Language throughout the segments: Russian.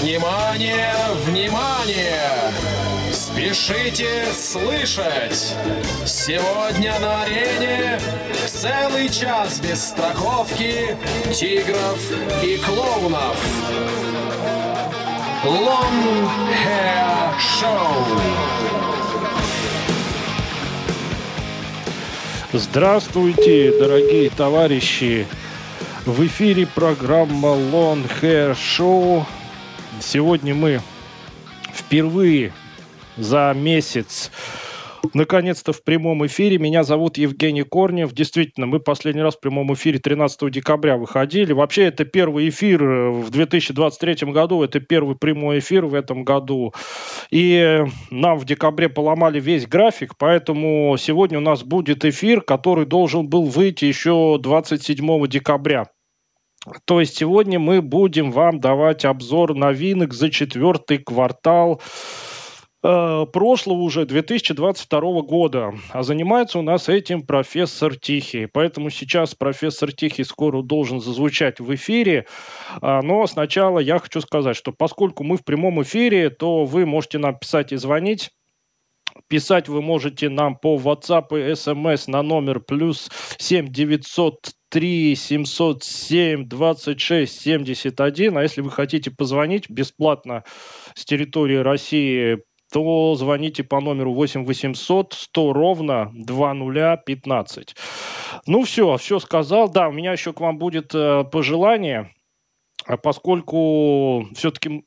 Внимание, внимание! Спешите слышать! Сегодня на арене целый час без страховки тигров и клоунов. Long Hair Show. Здравствуйте, дорогие товарищи! В эфире программа Long Hair Show. Сегодня мы впервые за месяц наконец-то в прямом эфире. Меня зовут Евгений Корнев. Действительно, мы последний раз в прямом эфире 13 декабря выходили. Вообще, это первый эфир в 2023 году. Это первый прямой эфир в этом году. И нам в декабре поломали весь график, поэтому сегодня у нас будет эфир, который должен был выйти еще 27 декабря. То есть сегодня мы будем вам давать обзор новинок за четвертый квартал э, прошлого уже 2022 года. А занимается у нас этим профессор Тихий. Поэтому сейчас профессор Тихий скоро должен зазвучать в эфире. А, но сначала я хочу сказать, что поскольку мы в прямом эфире, то вы можете нам писать и звонить. Писать вы можете нам по WhatsApp и SMS на номер плюс 7 903 707 26 71. А если вы хотите позвонить бесплатно с территории России, то звоните по номеру 8 800 100 ровно 2015. Ну все, все сказал. Да, у меня еще к вам будет э, пожелание, а поскольку все-таки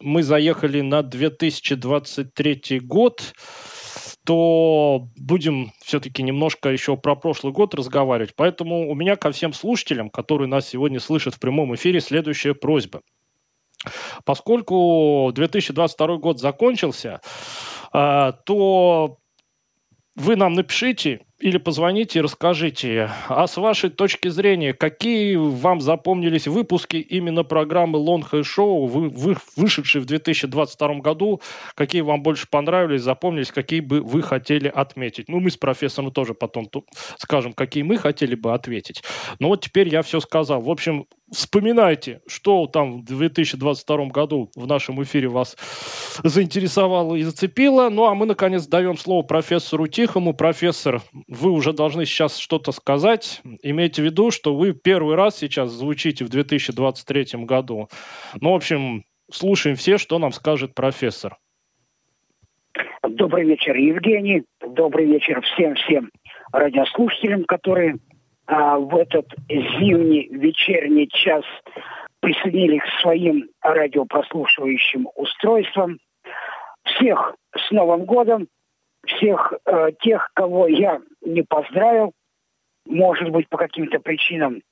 мы заехали на 2023 год, то будем все-таки немножко еще про прошлый год разговаривать. Поэтому у меня ко всем слушателям, которые нас сегодня слышат в прямом эфире, следующая просьба. Поскольку 2022 год закончился, а, то вы нам напишите или позвоните и расскажите, а с вашей точки зрения, какие вам запомнились выпуски именно программы Long Hair Show, вы, вы, вышедшие в 2022 году, какие вам больше понравились, запомнились, какие бы вы хотели отметить. Ну, мы с профессором тоже потом скажем, какие мы хотели бы ответить. Но вот теперь я все сказал. В общем, вспоминайте, что там в 2022 году в нашем эфире вас заинтересовало и зацепило. Ну, а мы, наконец, даем слово профессору Тихому. Профессор, вы уже должны сейчас что-то сказать. Имейте в виду, что вы первый раз сейчас звучите в 2023 году. Ну, в общем, слушаем все, что нам скажет профессор. Добрый вечер, Евгений. Добрый вечер всем-всем радиослушателям, которые а, в этот зимний вечерний час присоединились к своим радиопрослушивающим устройствам. Всех с Новым годом, всех э, тех, кого я не поздравил, может быть, по каким-то причинам.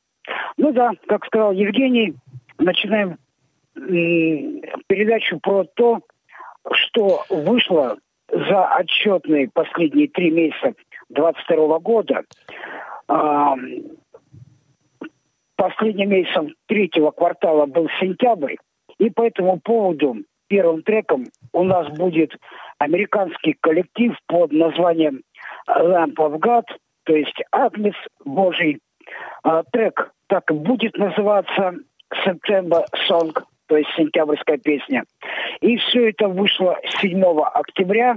Ну да, как сказал Евгений, начинаем передачу про то, что вышло за отчетные последние три месяца 2022 года последним месяцем третьего квартала был сентябрь, и по этому поводу первым треком у нас будет американский коллектив под названием Lamp of God, то есть Агнец Божий. А, трек так и будет называться September Song, то есть сентябрьская песня. И все это вышло 7 октября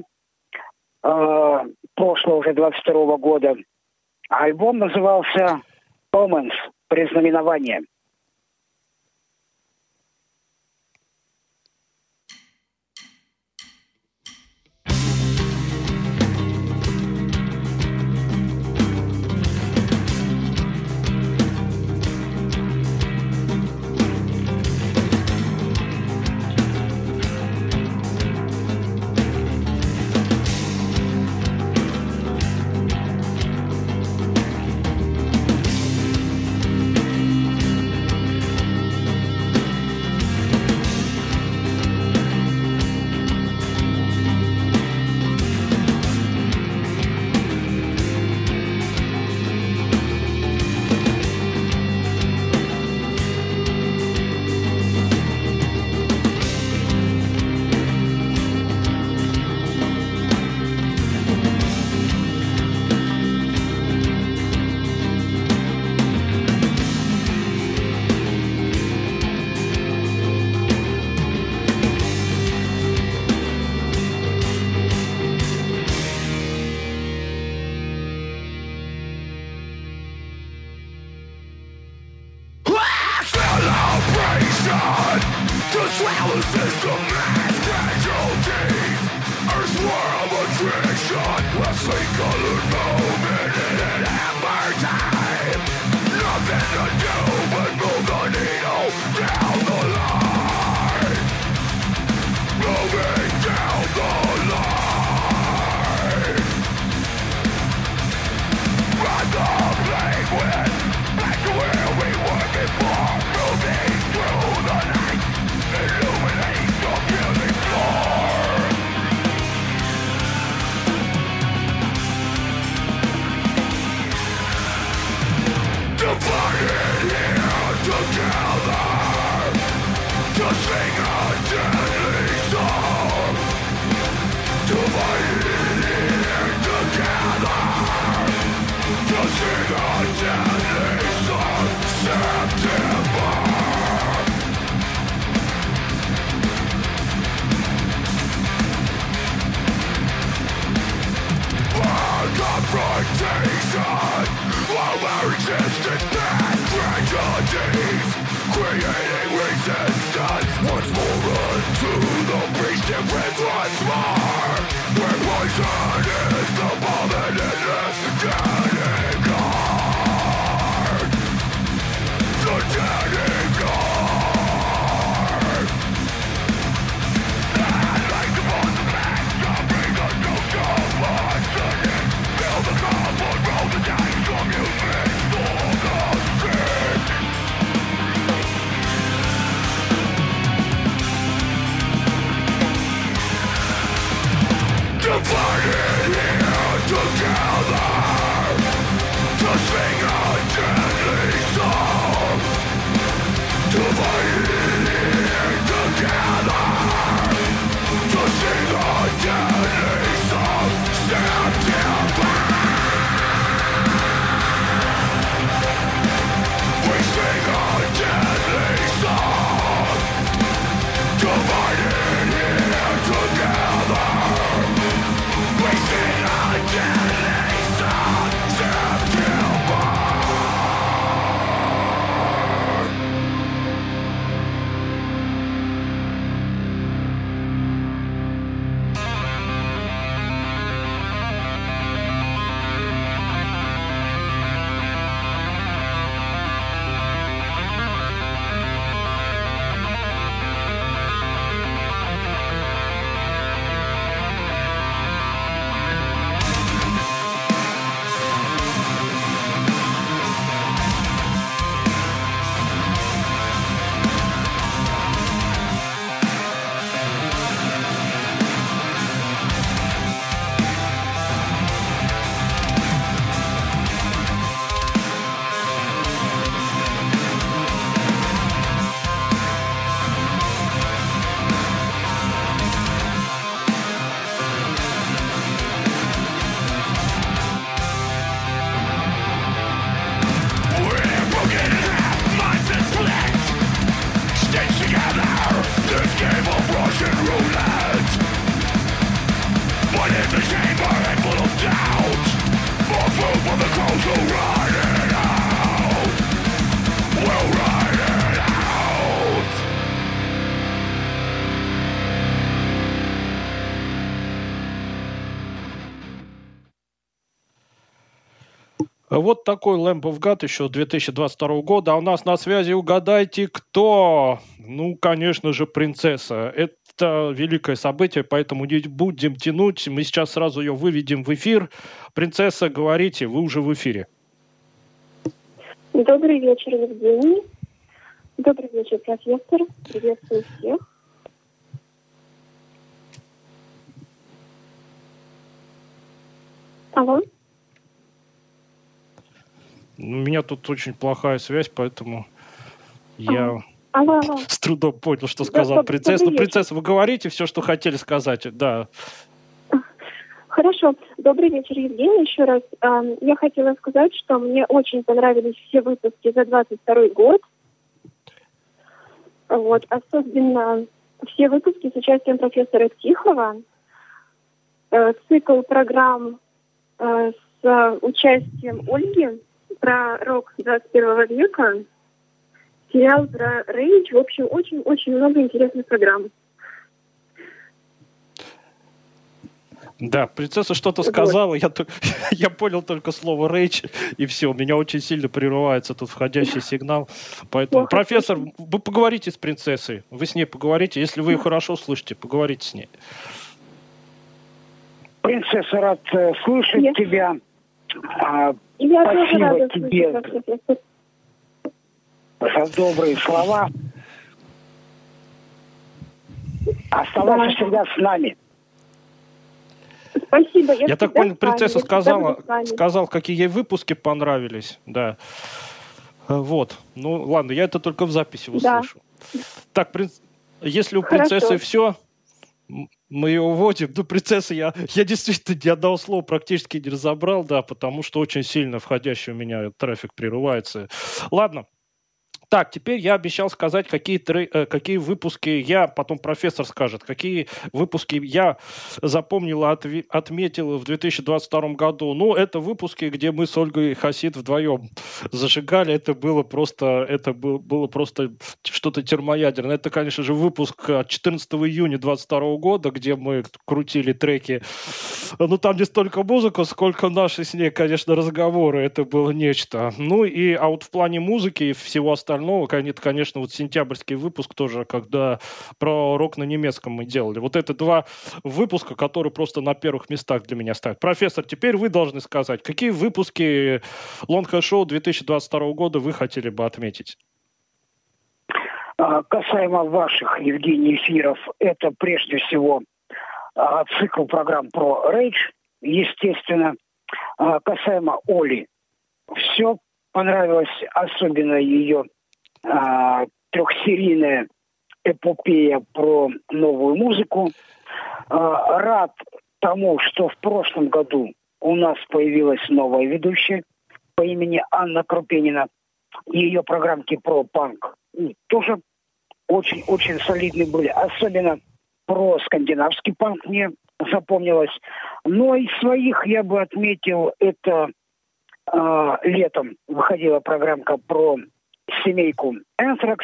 э, прошлого уже 22 года. Альбом назывался «Omens. Признаменование». down the destruction of our existence and tragedies, creating resistance once more unto the beast and red once more. We're poisoned. Divided here together To sing a deadly song. Divided here together To sing a deadly song Вот такой Lamp of God еще 2022 года. А у нас на связи, угадайте, кто? Ну, конечно же, принцесса. Это великое событие, поэтому не будем тянуть. Мы сейчас сразу ее выведем в эфир. Принцесса, говорите, вы уже в эфире. Добрый вечер, Евгений. Добрый вечер, профессор. Приветствую всех. Алло. У меня тут очень плохая связь, поэтому я алло, алло. с трудом понял, что сказал Да, принцесса. Ну, принцесса, вы говорите все, что хотели сказать, да. Хорошо. Добрый вечер, Евгений. Еще раз эм, я хотела сказать, что мне очень понравились все выпуски за 22 год. Вот, особенно все выпуски с участием профессора Тихова, э, цикл программ э, с участием Ольги про рок 21 века. сериал про Рейдж. В общем, очень-очень много интересных программ. Да, принцесса что-то сказала, я, я понял только слово рейдж, и все, у меня очень сильно прерывается тут входящий сигнал. Поэтому, профессор, вы поговорите с принцессой, вы с ней поговорите, если вы ее хорошо слышите, поговорите с ней. Принцесса, рад э, слышать я... тебя. А, я спасибо тебе слышать, за добрые слова. Оставайся да. всегда с нами. Спасибо. Я, я так понял, принцесса сказала, сказал, какие ей выпуски понравились. Да. Вот. Ну, ладно, я это только в записи услышу. Да. Так, принц... если у принцессы Хорошо. все, мы ее уводим. Ну, принцесса, я, я действительно ни одного слова практически не разобрал, да, потому что очень сильно входящий у меня трафик прерывается. Ладно, так, теперь я обещал сказать, какие, трей, э, какие выпуски я, потом профессор скажет, какие выпуски я запомнил, отви, отметил в 2022 году. Ну, это выпуски, где мы с Ольгой Хасид вдвоем зажигали. Это было просто, это было, было просто что-то термоядерное. Это, конечно же, выпуск от 14 июня 2022 года, где мы крутили треки. Ну, там не столько музыку, сколько наши с ней, конечно, разговоры. Это было нечто. Ну, и, а вот в плане музыки и всего остального остального, это, конечно, вот сентябрьский выпуск тоже, когда про рок на немецком мы делали. Вот это два выпуска, которые просто на первых местах для меня ставят. Профессор, теперь вы должны сказать, какие выпуски Long Show 2022 года вы хотели бы отметить? А, касаемо ваших, Евгений, эфиров, это прежде всего а, цикл программ про Рейдж, естественно. А, касаемо Оли, все понравилось, особенно ее а, трехсерийная эпопея про новую музыку. А, рад тому, что в прошлом году у нас появилась новая ведущая по имени Анна Крупенина. Ее программки про панк тоже очень-очень солидные были. Особенно про скандинавский панк мне запомнилось. Но из своих я бы отметил это э, летом выходила программка про семейку Anthrax.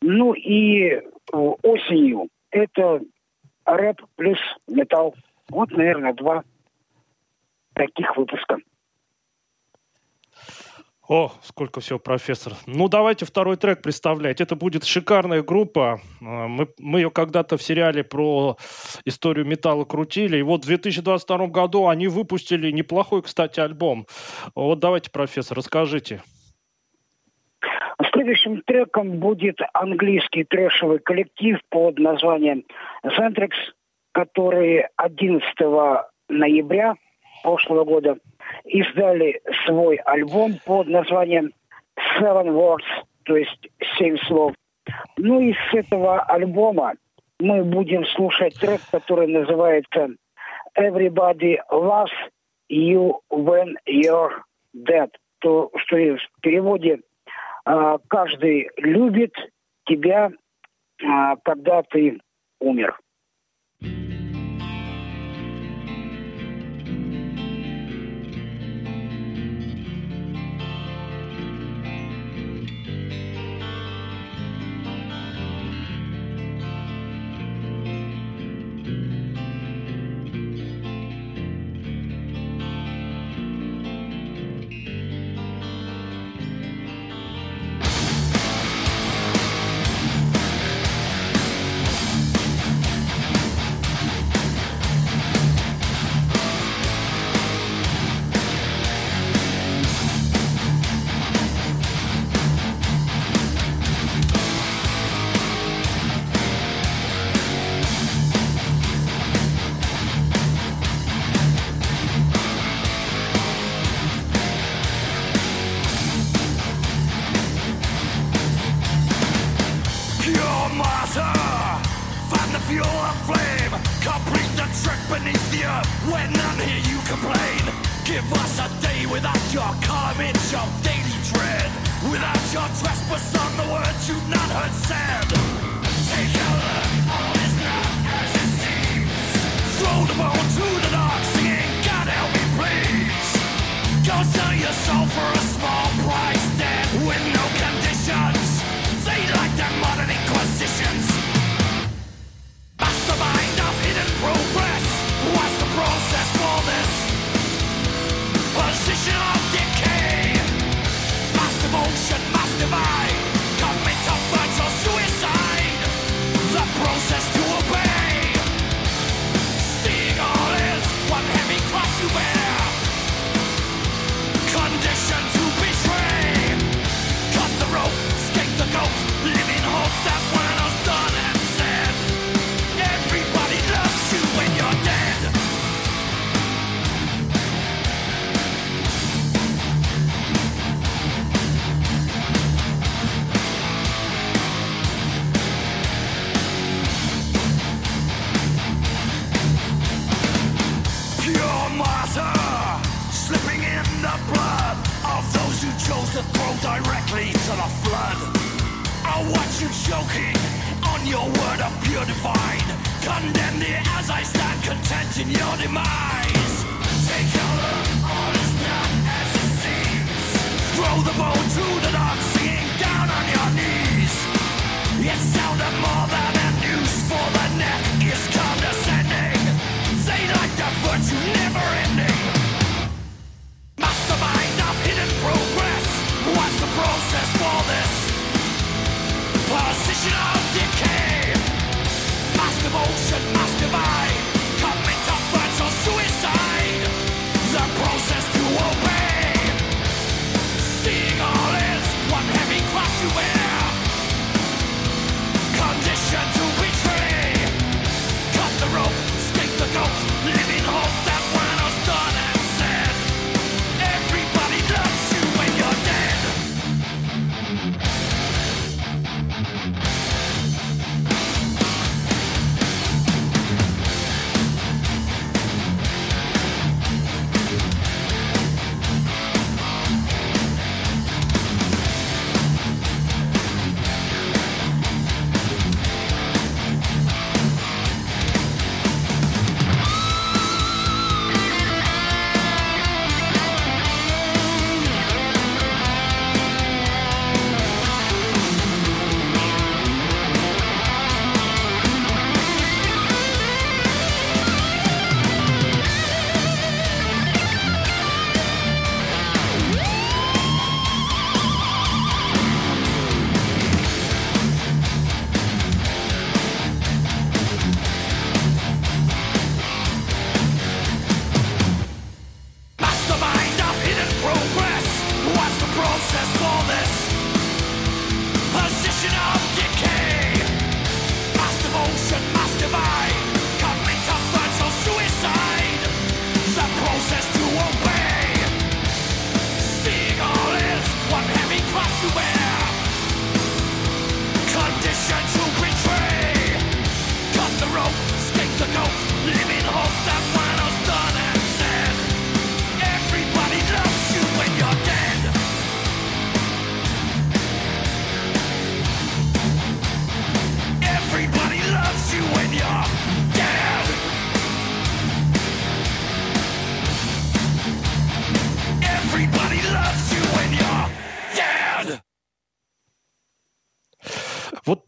Ну и э, осенью это рэп плюс металл. Вот, наверное, два таких выпуска. О, сколько всего, профессор. Ну, давайте второй трек представлять. Это будет шикарная группа. А, мы, мы ее когда-то в сериале про историю металла крутили. И вот в 2022 году они выпустили неплохой, кстати, альбом. Вот давайте, профессор, расскажите. Следующим треком будет английский трэшевый коллектив под названием Centrex, который 11 ноября прошлого года издали свой альбом под названием Seven Words, то есть семь слов. Ну и с этого альбома мы будем слушать трек, который называется Everybody loves you when you're dead. То, что в переводе каждый любит тебя, а, когда ты умер. your comments your daily dread. Without your trespass on the words you've not heard said. Take a look, all is not as it seems. Throw the bone to the dark, singing, God help me please. Go sell your soul for a small survive.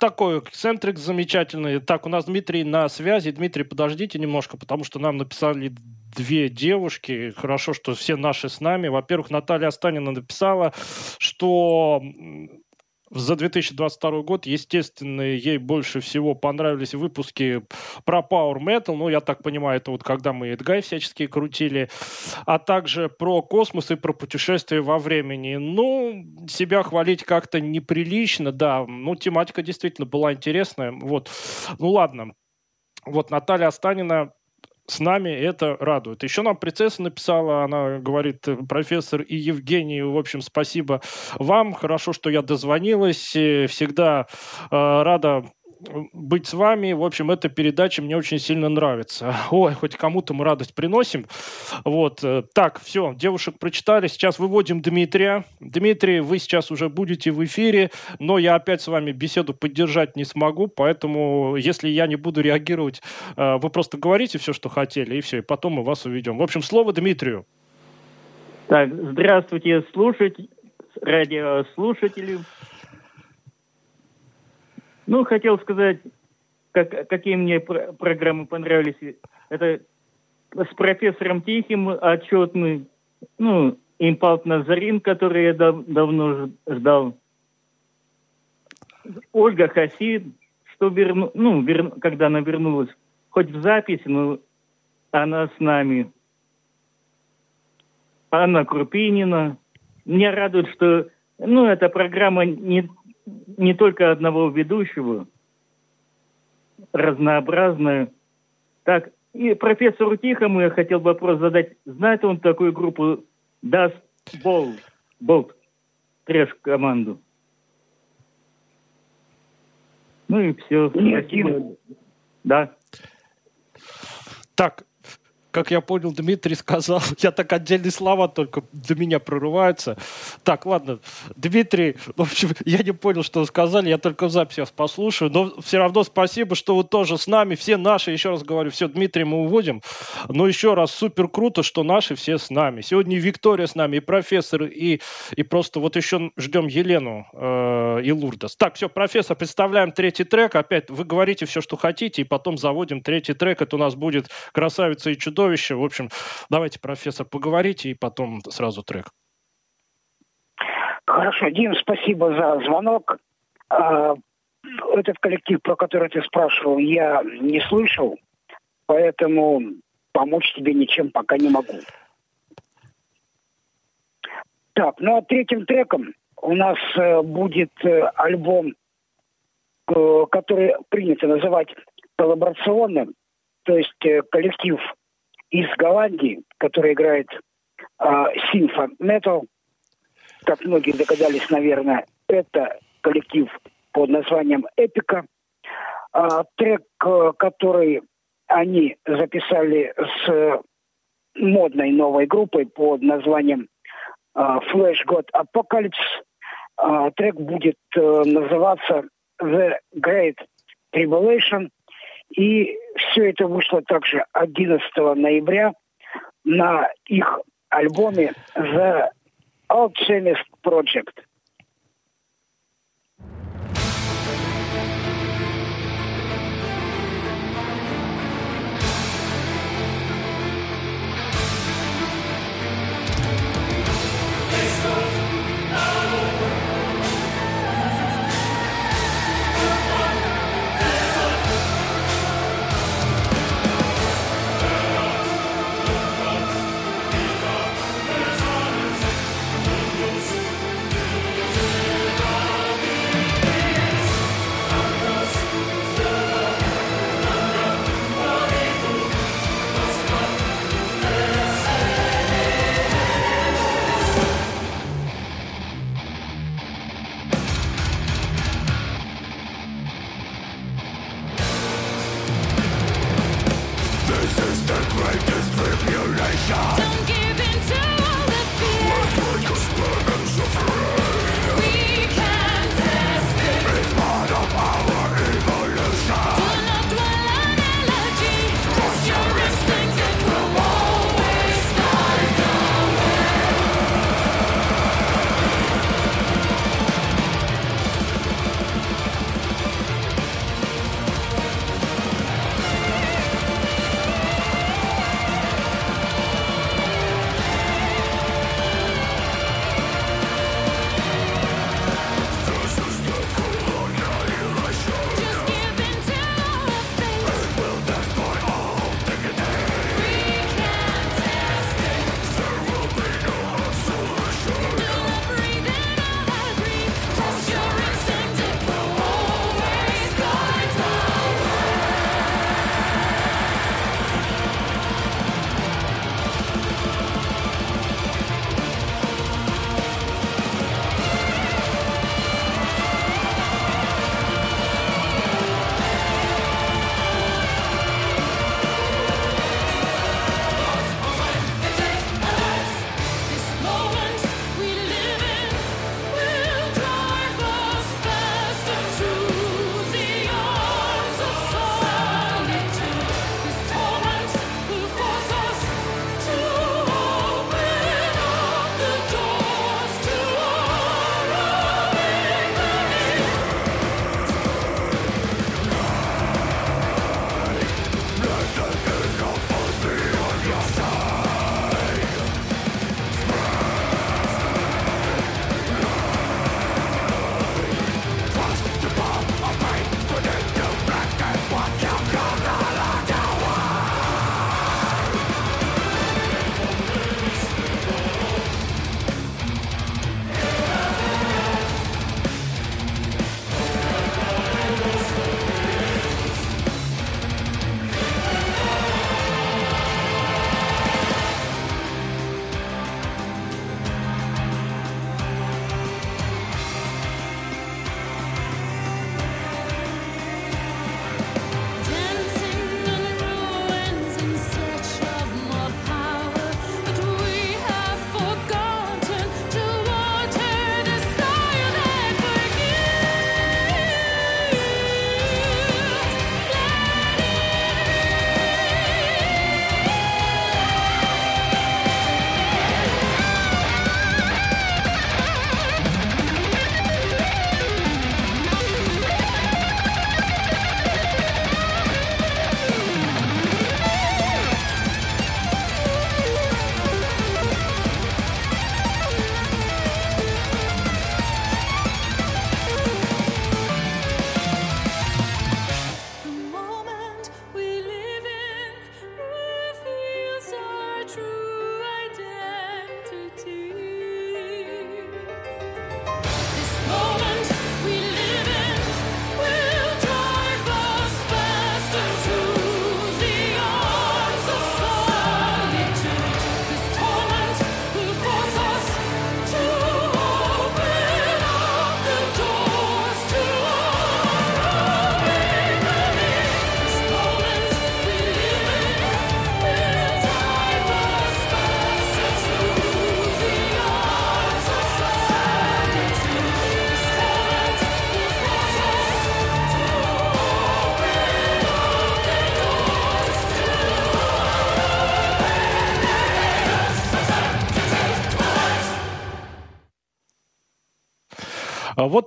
Такой эксцентрик замечательный. Так, у нас Дмитрий на связи. Дмитрий, подождите немножко, потому что нам написали две девушки. Хорошо, что все наши с нами. Во-первых, Наталья Останина написала, что за 2022 год, естественно, ей больше всего понравились выпуски про Power Metal. Ну, я так понимаю, это вот когда мы Эдгай всячески крутили. А также про космос и про путешествия во времени. Ну, себя хвалить как-то неприлично, да. Ну, тематика действительно была интересная. Вот. Ну, ладно. Вот Наталья Останина с нами это радует. Еще нам принцесса написала, она говорит, профессор и Евгений, в общем, спасибо вам, хорошо, что я дозвонилась, всегда э, рада быть с вами. В общем, эта передача мне очень сильно нравится. Ой, хоть кому-то мы радость приносим. Вот. э, Так, все, девушек прочитали. Сейчас выводим Дмитрия. Дмитрий, вы сейчас уже будете в эфире, но я опять с вами беседу поддержать не смогу, поэтому если я не буду реагировать, э, вы просто говорите все, что хотели, и все, и потом мы вас уведем. В общем, слово Дмитрию. Так, здравствуйте, слушать, радиослушатели. Ну, хотел сказать, как, какие мне про- программы понравились. Это с профессором Тихим отчетный, ну, импалт Назарин, который я дав- давно ждал. Ольга Хасид, что верну, ну, вер- когда она вернулась, хоть в записи, но она с нами. Анна Крупинина. Меня радует, что ну, эта программа не, не только одного ведущего, разнообразная. Так, и профессору Тихому я хотел вопрос задать. Знает он такую группу Dust Bolt, Bolt, трэш-команду? Ну и все. Нет, Спасибо. Да. Так, как я понял, Дмитрий сказал, я так отдельные слова только для меня прорываются. Так, ладно, Дмитрий, в общем, я не понял, что вы сказали, я только в записи послушаю, но все равно спасибо, что вы тоже с нами, все наши, еще раз говорю, все, Дмитрий мы уводим, но еще раз супер круто, что наши все с нами. Сегодня Виктория с нами, и профессор, и, и просто вот еще ждем Елену э, и Лурдас. Так, все, профессор, представляем третий трек, опять вы говорите все, что хотите, и потом заводим третий трек, это у нас будет «Красавица и чудовище». В общем, давайте, профессор, поговорите, и потом сразу трек. Хорошо, Дим, спасибо за звонок. А, Этот коллектив, про который ты спрашивал, я не слышал, поэтому помочь тебе ничем пока не могу. Так, ну а третьим треком у нас э, будет э, альбом, э, который принято называть коллаборационным, то есть коллектив из Голландии, который играет симфа метал, как многие догадались, наверное, это коллектив под названием «Эпика». А, трек, э, который они записали с модной новой группой под названием а, Flash God Apocalypse. А, трек будет э, называться The Great Tribulation. И все это вышло также 11 ноября на их альбоме The Alchemist Project.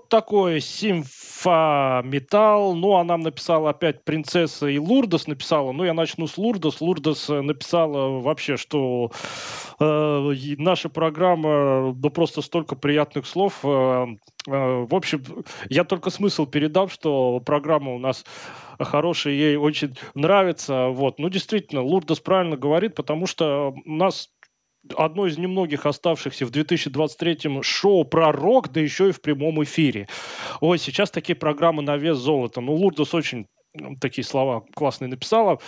Вот такой симфометал. Ну, а нам написала опять принцесса и Лурдос написала. Ну, я начну с Лурдос. Лурдос э, написала вообще, что э, наша программа, ну, просто столько приятных слов. Э, э, в общем, я только смысл передам, что программа у нас хорошая, ей очень нравится. Вот. Ну, действительно, Лурдос правильно говорит, потому что у нас одно из немногих оставшихся в 2023 шоу про рок, да еще и в прямом эфире. Ой, сейчас такие программы на вес золота. Ну, Лурдос очень такие слова классные написала.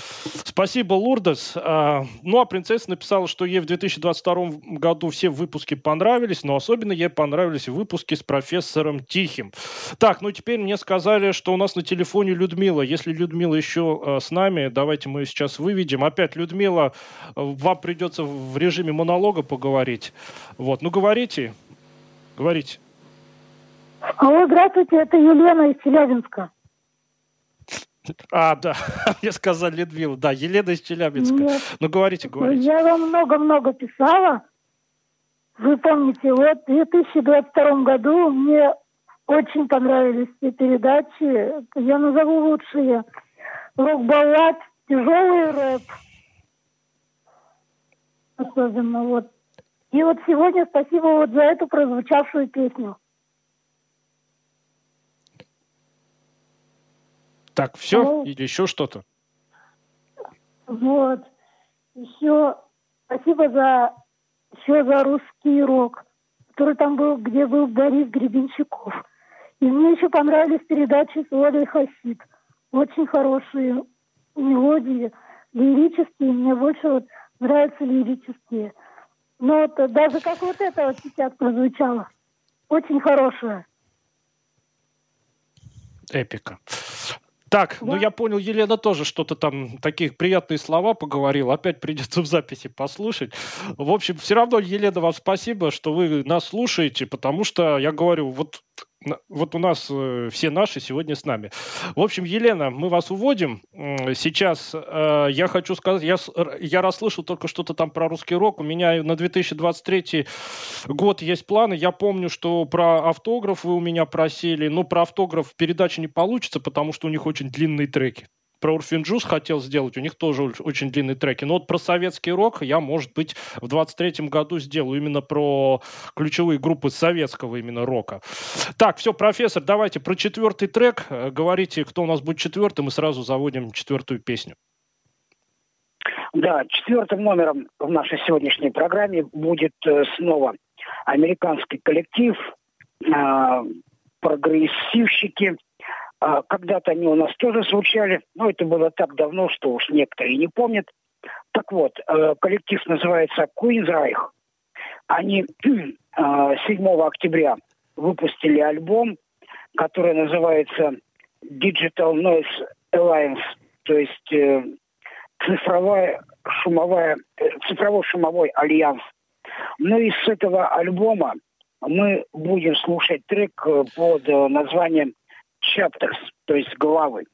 Спасибо, Лурдес. А, Ну, а принцесса написала, что ей в 2022 году все выпуски понравились, но особенно ей понравились выпуски с профессором Тихим. Так, ну теперь мне сказали, что у нас на телефоне Людмила. Если Людмила еще э, с нами, давайте мы ее сейчас выведем. Опять, Людмила, э, вам придется в режиме монолога поговорить. Вот, ну говорите, говорите. Алло, здравствуйте, это Елена из Челябинска. А, да, мне сказали Людмила. Да, Елена из Челябинска. Нет. Ну говорите, говорите. Я вам много-много писала. Вы помните, вот в 2022 году мне очень понравились все передачи. Я назову лучшие. Рок-баллад, тяжелый рэп. Особенно вот. И вот сегодня спасибо вот за эту прозвучавшую песню. Так, все? Алло. Или еще что-то? Вот. Еще спасибо за еще за русский рок, который там был, где был Борис Гребенщиков. И мне еще понравились передачи с Олей Хасид. Очень хорошие мелодии, лирические. Мне больше вот нравятся лирические. Но вот даже как вот это вот сейчас прозвучало. Очень хорошее. Эпика. Так, ну Да. я понял, Елена тоже что-то там, такие приятные слова поговорила. Опять придется в записи послушать. В общем, все равно, Елена, вам спасибо, что вы нас слушаете, потому что, я говорю, вот, вот у нас э, все наши сегодня с нами. В общем, Елена, мы вас уводим. Сейчас э, я хочу сказать, я, я расслышал только что-то там про русский рок. У меня на 2023 год есть планы. Я помню, что про автограф вы у меня просили. Но про автограф передачи не получится, потому что у них очень длинные треки. Про Урфинджус хотел сделать, у них тоже оч- очень длинные треки. Но вот про советский рок я, может быть, в 23 году сделаю именно про ключевые группы советского именно рока. Так, все, профессор, давайте про четвертый трек. Э, Говорите, кто у нас будет четвертым, и сразу заводим четвертую песню. Да, четвертым номером в нашей сегодняшней программе будет э, снова американский коллектив, э, прогрессивщики. А, когда-то они у нас тоже звучали, но это было так давно, что уж некоторые не помнят. Так вот, э, коллектив называется Queensryche. Они э, 7 октября выпустили альбом, который называется Digital Noise Alliance, то есть э, цифровая шумовая, э, цифрово-шумовой альянс. Ну и с этого альбома мы будем слушать трек э, под э, названием Chapters, то есть главы.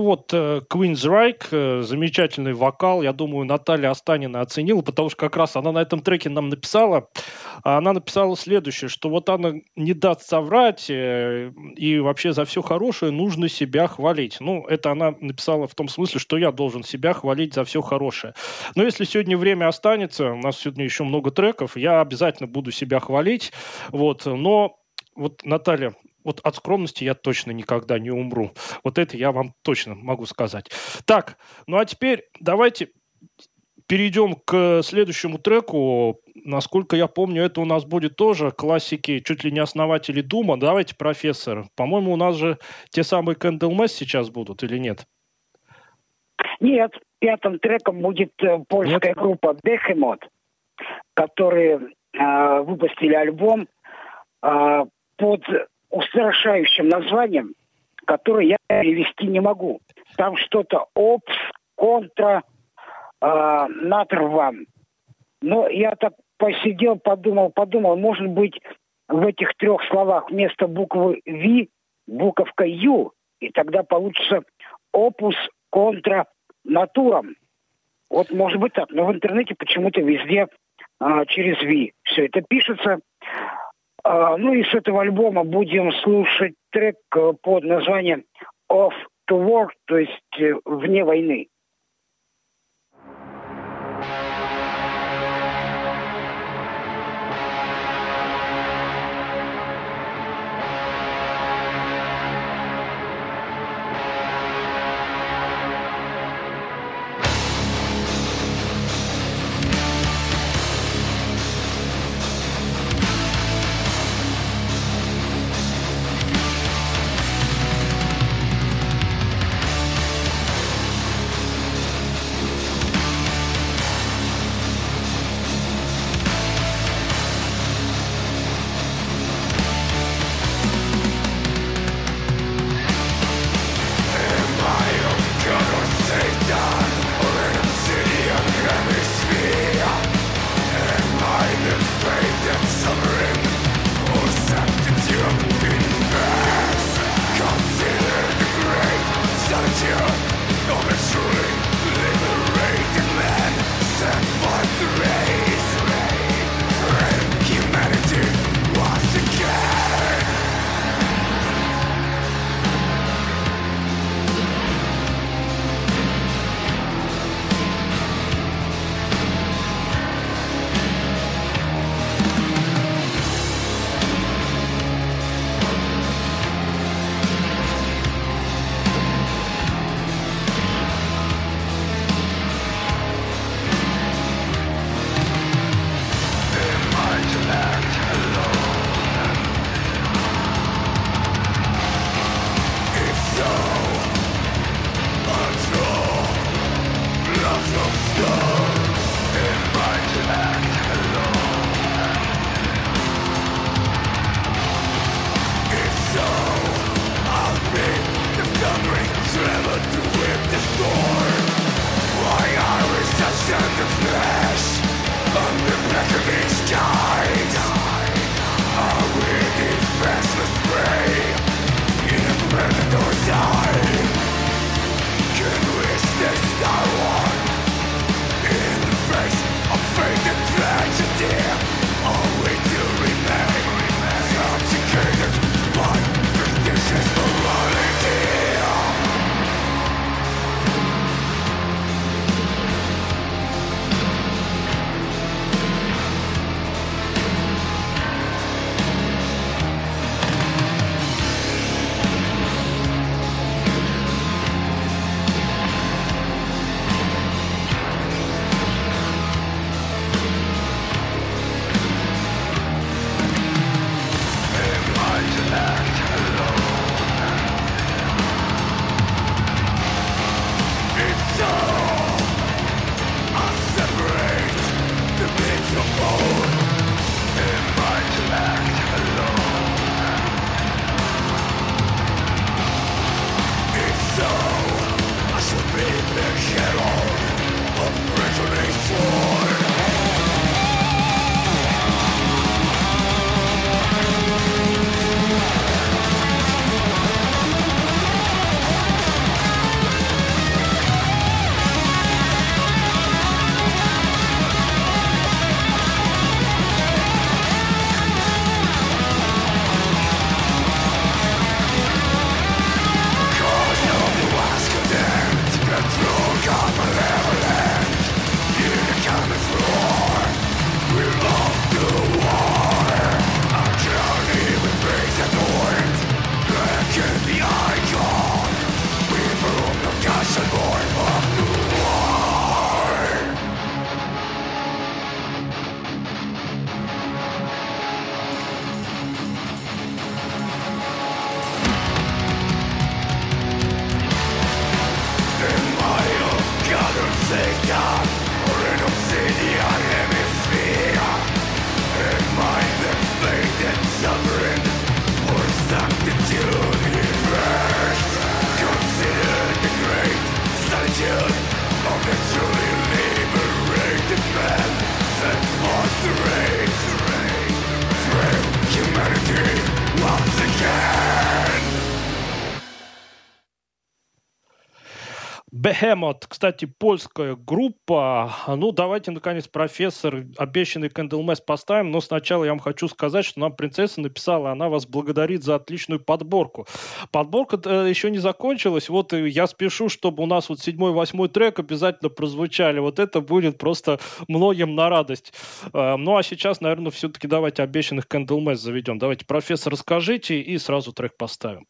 Вот, э, Queen's Reich, э, замечательный вокал, я думаю, Наталья Останина оценила, потому что как раз она на этом треке нам написала, а она написала следующее, что вот она не даст соврать, э, и вообще за все хорошее нужно себя хвалить. Ну, это она написала в том смысле, что я должен себя хвалить за все хорошее. Но если сегодня время останется, у нас сегодня еще много треков, я обязательно буду себя хвалить, вот, но вот, Наталья, вот от скромности я точно никогда не умру. Вот это я вам точно могу сказать. Так, ну а теперь давайте перейдем к следующему треку. Насколько я помню, это у нас будет тоже классики, чуть ли не основатели Дума. Давайте, профессор. По-моему, у нас же те самые Candlemass сейчас будут или нет? Нет, пятым треком будет э, польская группа Behemoth, которые э, выпустили альбом э, под устрашающим названием, которое я перевести не могу. Там что-то опс, контра, э, натрван. Но я так посидел, подумал, подумал, может быть, в этих трех словах вместо буквы V буковка Ю, и тогда получится опус контра натурам. Вот может быть так, но в интернете почему-то везде а, через V все это пишется. А, ну и с этого альбома будем слушать трек э, под названием Off to War, то есть э, вне войны. Behemoth, кстати, польская группа. Ну, давайте, наконец, профессор, обещанный Candlemass поставим, но сначала я вам хочу сказать, что нам принцесса написала, она вас благодарит за отличную подборку. Подборка э, еще не закончилась, вот я спешу, чтобы у нас вот седьмой, восьмой трек обязательно прозвучали. Вот это будет просто многим на радость. Э, Ну, а сейчас, наверное, все-таки давайте обещанных Candlemass заведем. Давайте, профессор, расскажите и сразу трек поставим.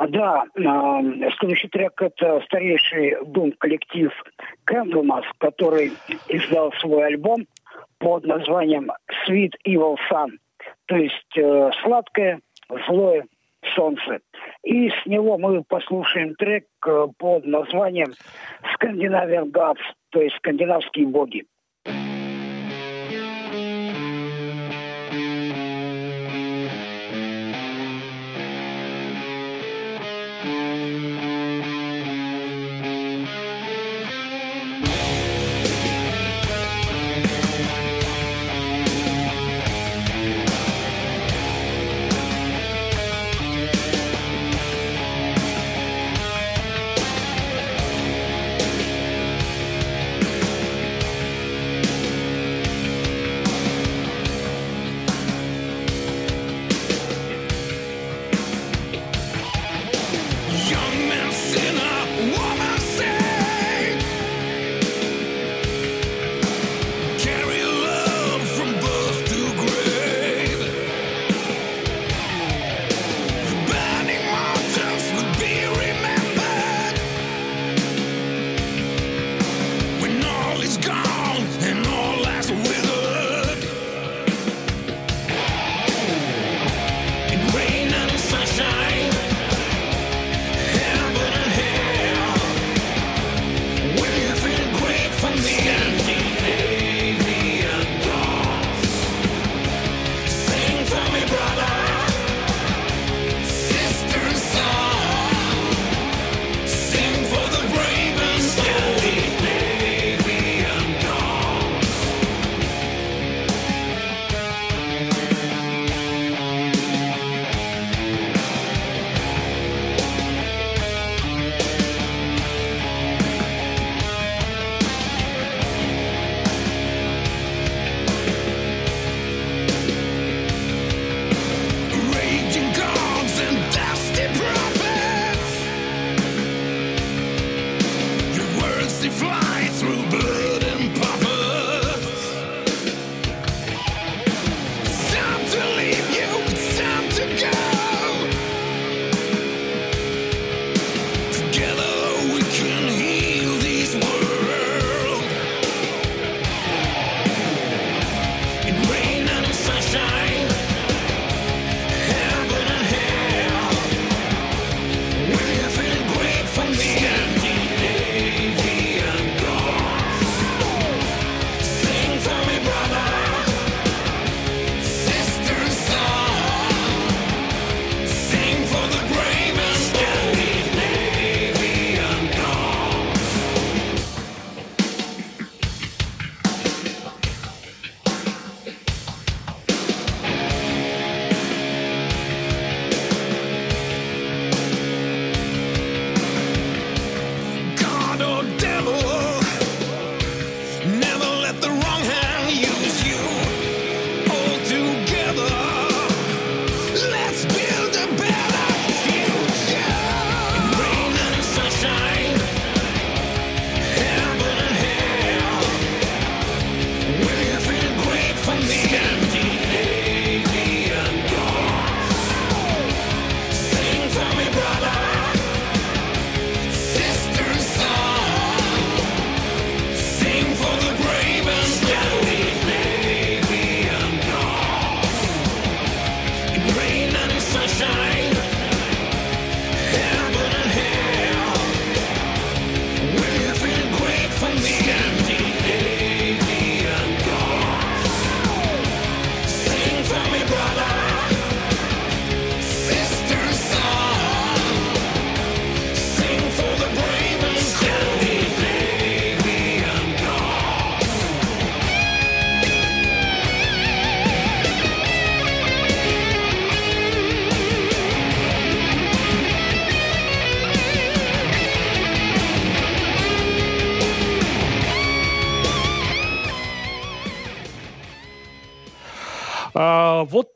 А, Да, э, следующий трек это старейший дум коллектив Candlemas, который издал свой альбом под названием Sweet Evil Sun, то есть э, сладкое злое солнце. И с него мы послушаем трек э, под названием Scandinavian Gods, то есть скандинавские боги.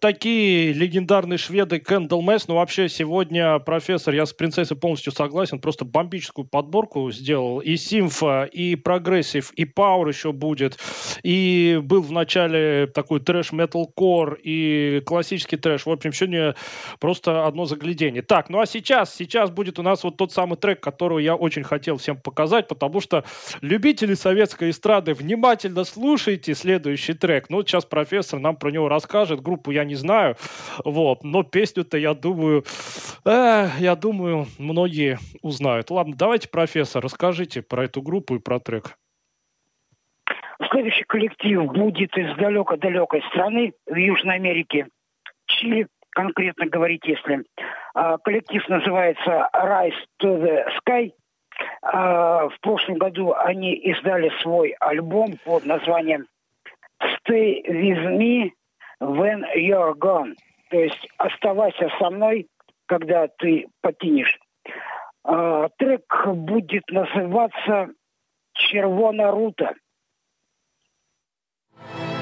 Такие легендарные шведы Candlemass. Ну, вообще, сегодня профессор, я с принцессой полностью согласен, просто бомбическую подборку сделал. И симфа, и прогрессив, и пауэр еще будет. И был в начале такой трэш-метал-кор, и классический трэш. В общем, сегодня просто одно заглядение. Так, ну а сейчас, сейчас будет у нас вот тот самый трек, который я очень хотел всем показать, потому что любители советской эстрады, внимательно слушайте следующий трек. Ну, сейчас профессор нам про него расскажет. Группу я не знаю, вот, но песню-то, я думаю, э, я думаю, многие узнают. Ладно, давайте, профессор, расскажите про эту группу и про трек. Следующий коллектив будет из далекой-далекой страны, в Южной Америке, Чили, конкретно говорить, если. А, Коллектив называется Rise to the Sky. А, В прошлом году они издали свой альбом под названием Stay with me when you're gone. То есть оставайся со мной, когда ты покинешь. А, Трек будет называться Червона рута. Вот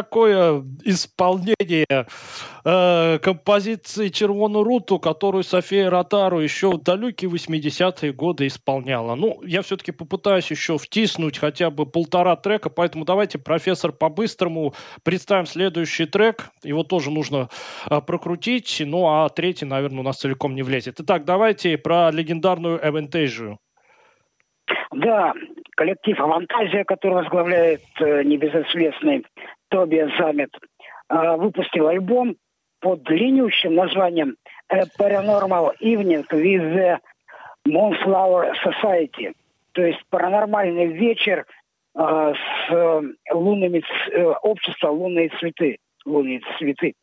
такое исполнение э, композиции «Червону руту», которую София Ротару еще в далекие 80-е годы исполняла. Ну, я все-таки попытаюсь еще втиснуть хотя бы полтора трека, поэтому давайте, профессор, по-быстрому представим следующий трек. Его тоже нужно э, прокрутить, ну а третий, наверное, у нас целиком не влезет. Итак, давайте про легендарную Эвентейжию. Да, коллектив «Фантазия», который возглавляет э, небезызвестный Тобиас Замет, э, выпустил альбом под длиннющим названием «A Paranormal Evening with the Moonflower Society», то есть паранормальный вечер э, с э, лунными э, общества лунные цветы, лунные цветы.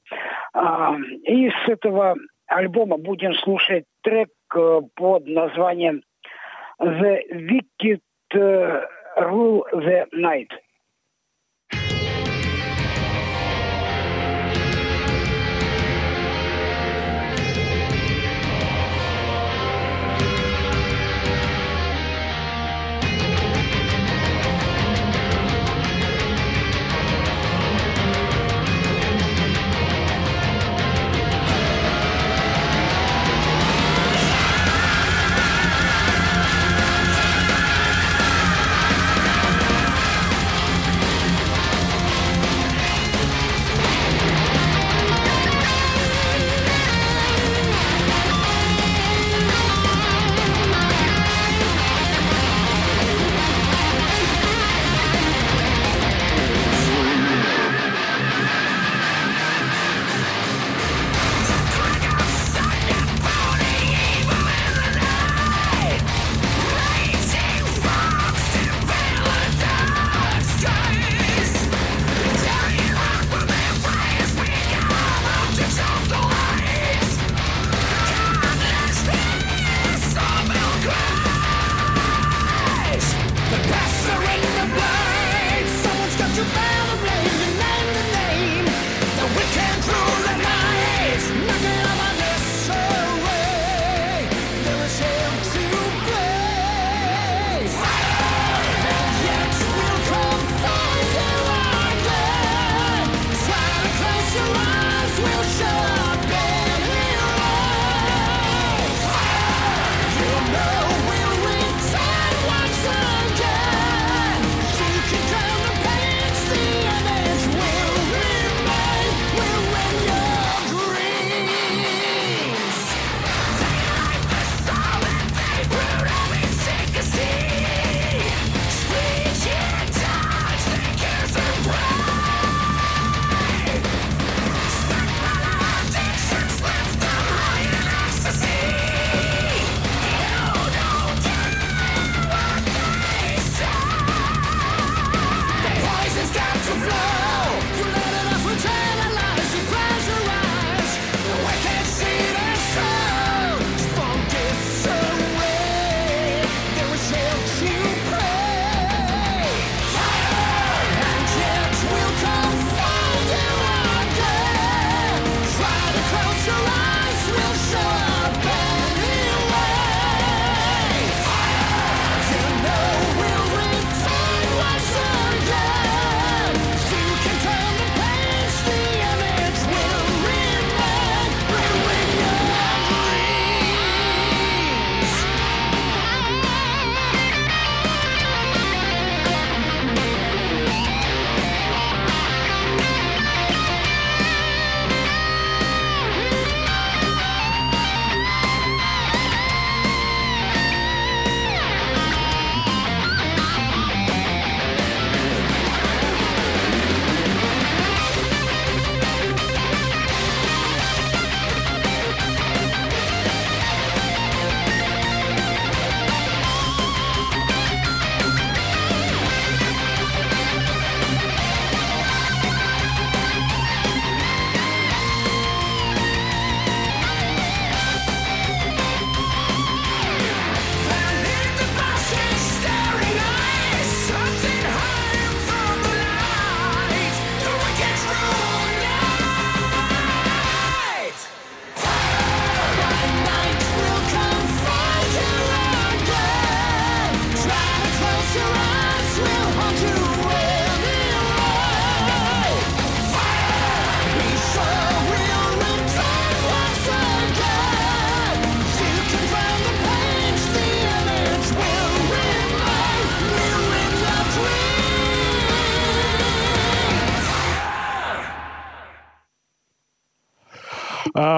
А, и с этого альбома будем слушать трек э, под названием The Wicked э, Rule the Night.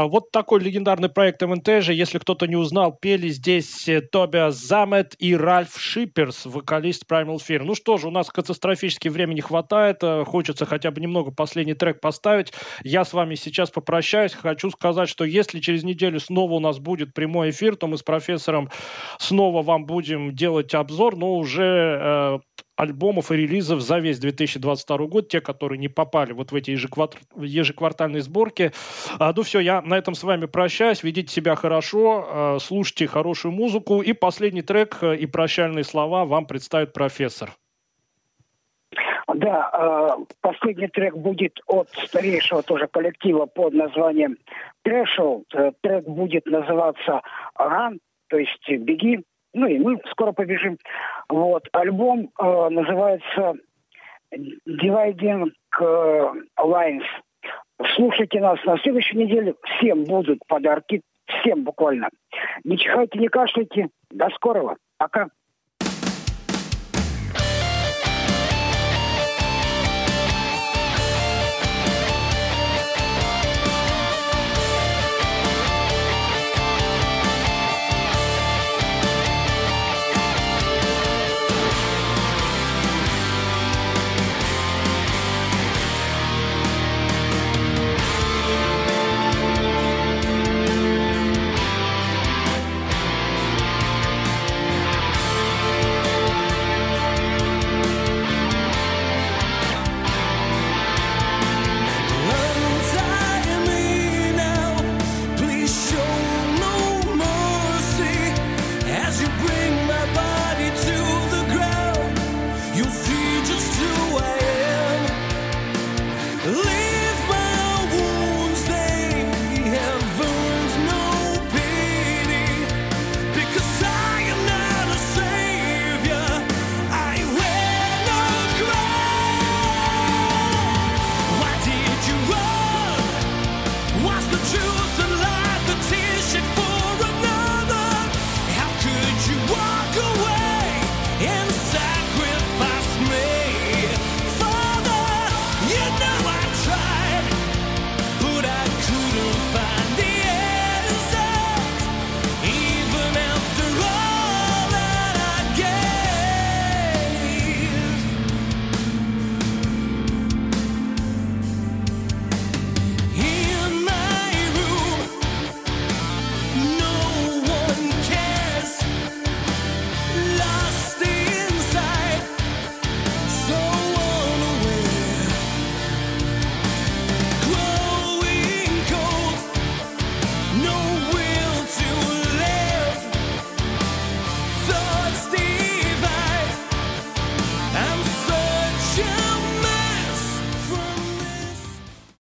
Вот такой легендарный проект МНТ же, если кто-то не узнал, пели здесь э, Тобиас Замет и Ральф Шиперс, вокалист Primal Fear. Ну что же, у нас катастрофически времени хватает, э, хочется хотя бы немного последний трек поставить. Я с вами сейчас попрощаюсь. Хочу сказать, что если через неделю снова у нас будет прямой эфир, то мы с профессором снова вам будем делать обзор, но уже э, альбомов и релизов за весь 2022 год, те, которые не попали вот в эти ежеквар- ежеквартальные сборки. А, ну все, я на этом с вами прощаюсь. Ведите себя хорошо, э, слушайте хорошую музыку. И последний трек э, и прощальные слова вам представит профессор. Да, э, последний трек будет от старейшего тоже коллектива под названием Threshold. Э, Трек будет называться Run, то есть «Беги». Ну и мы скоро побежим. Вот. Альбом э, называется Dividing э, Lines. Слушайте нас на следующей неделе. Всем будут подарки. Всем буквально. Не чихайте, не кашляйте. До скорого. Пока.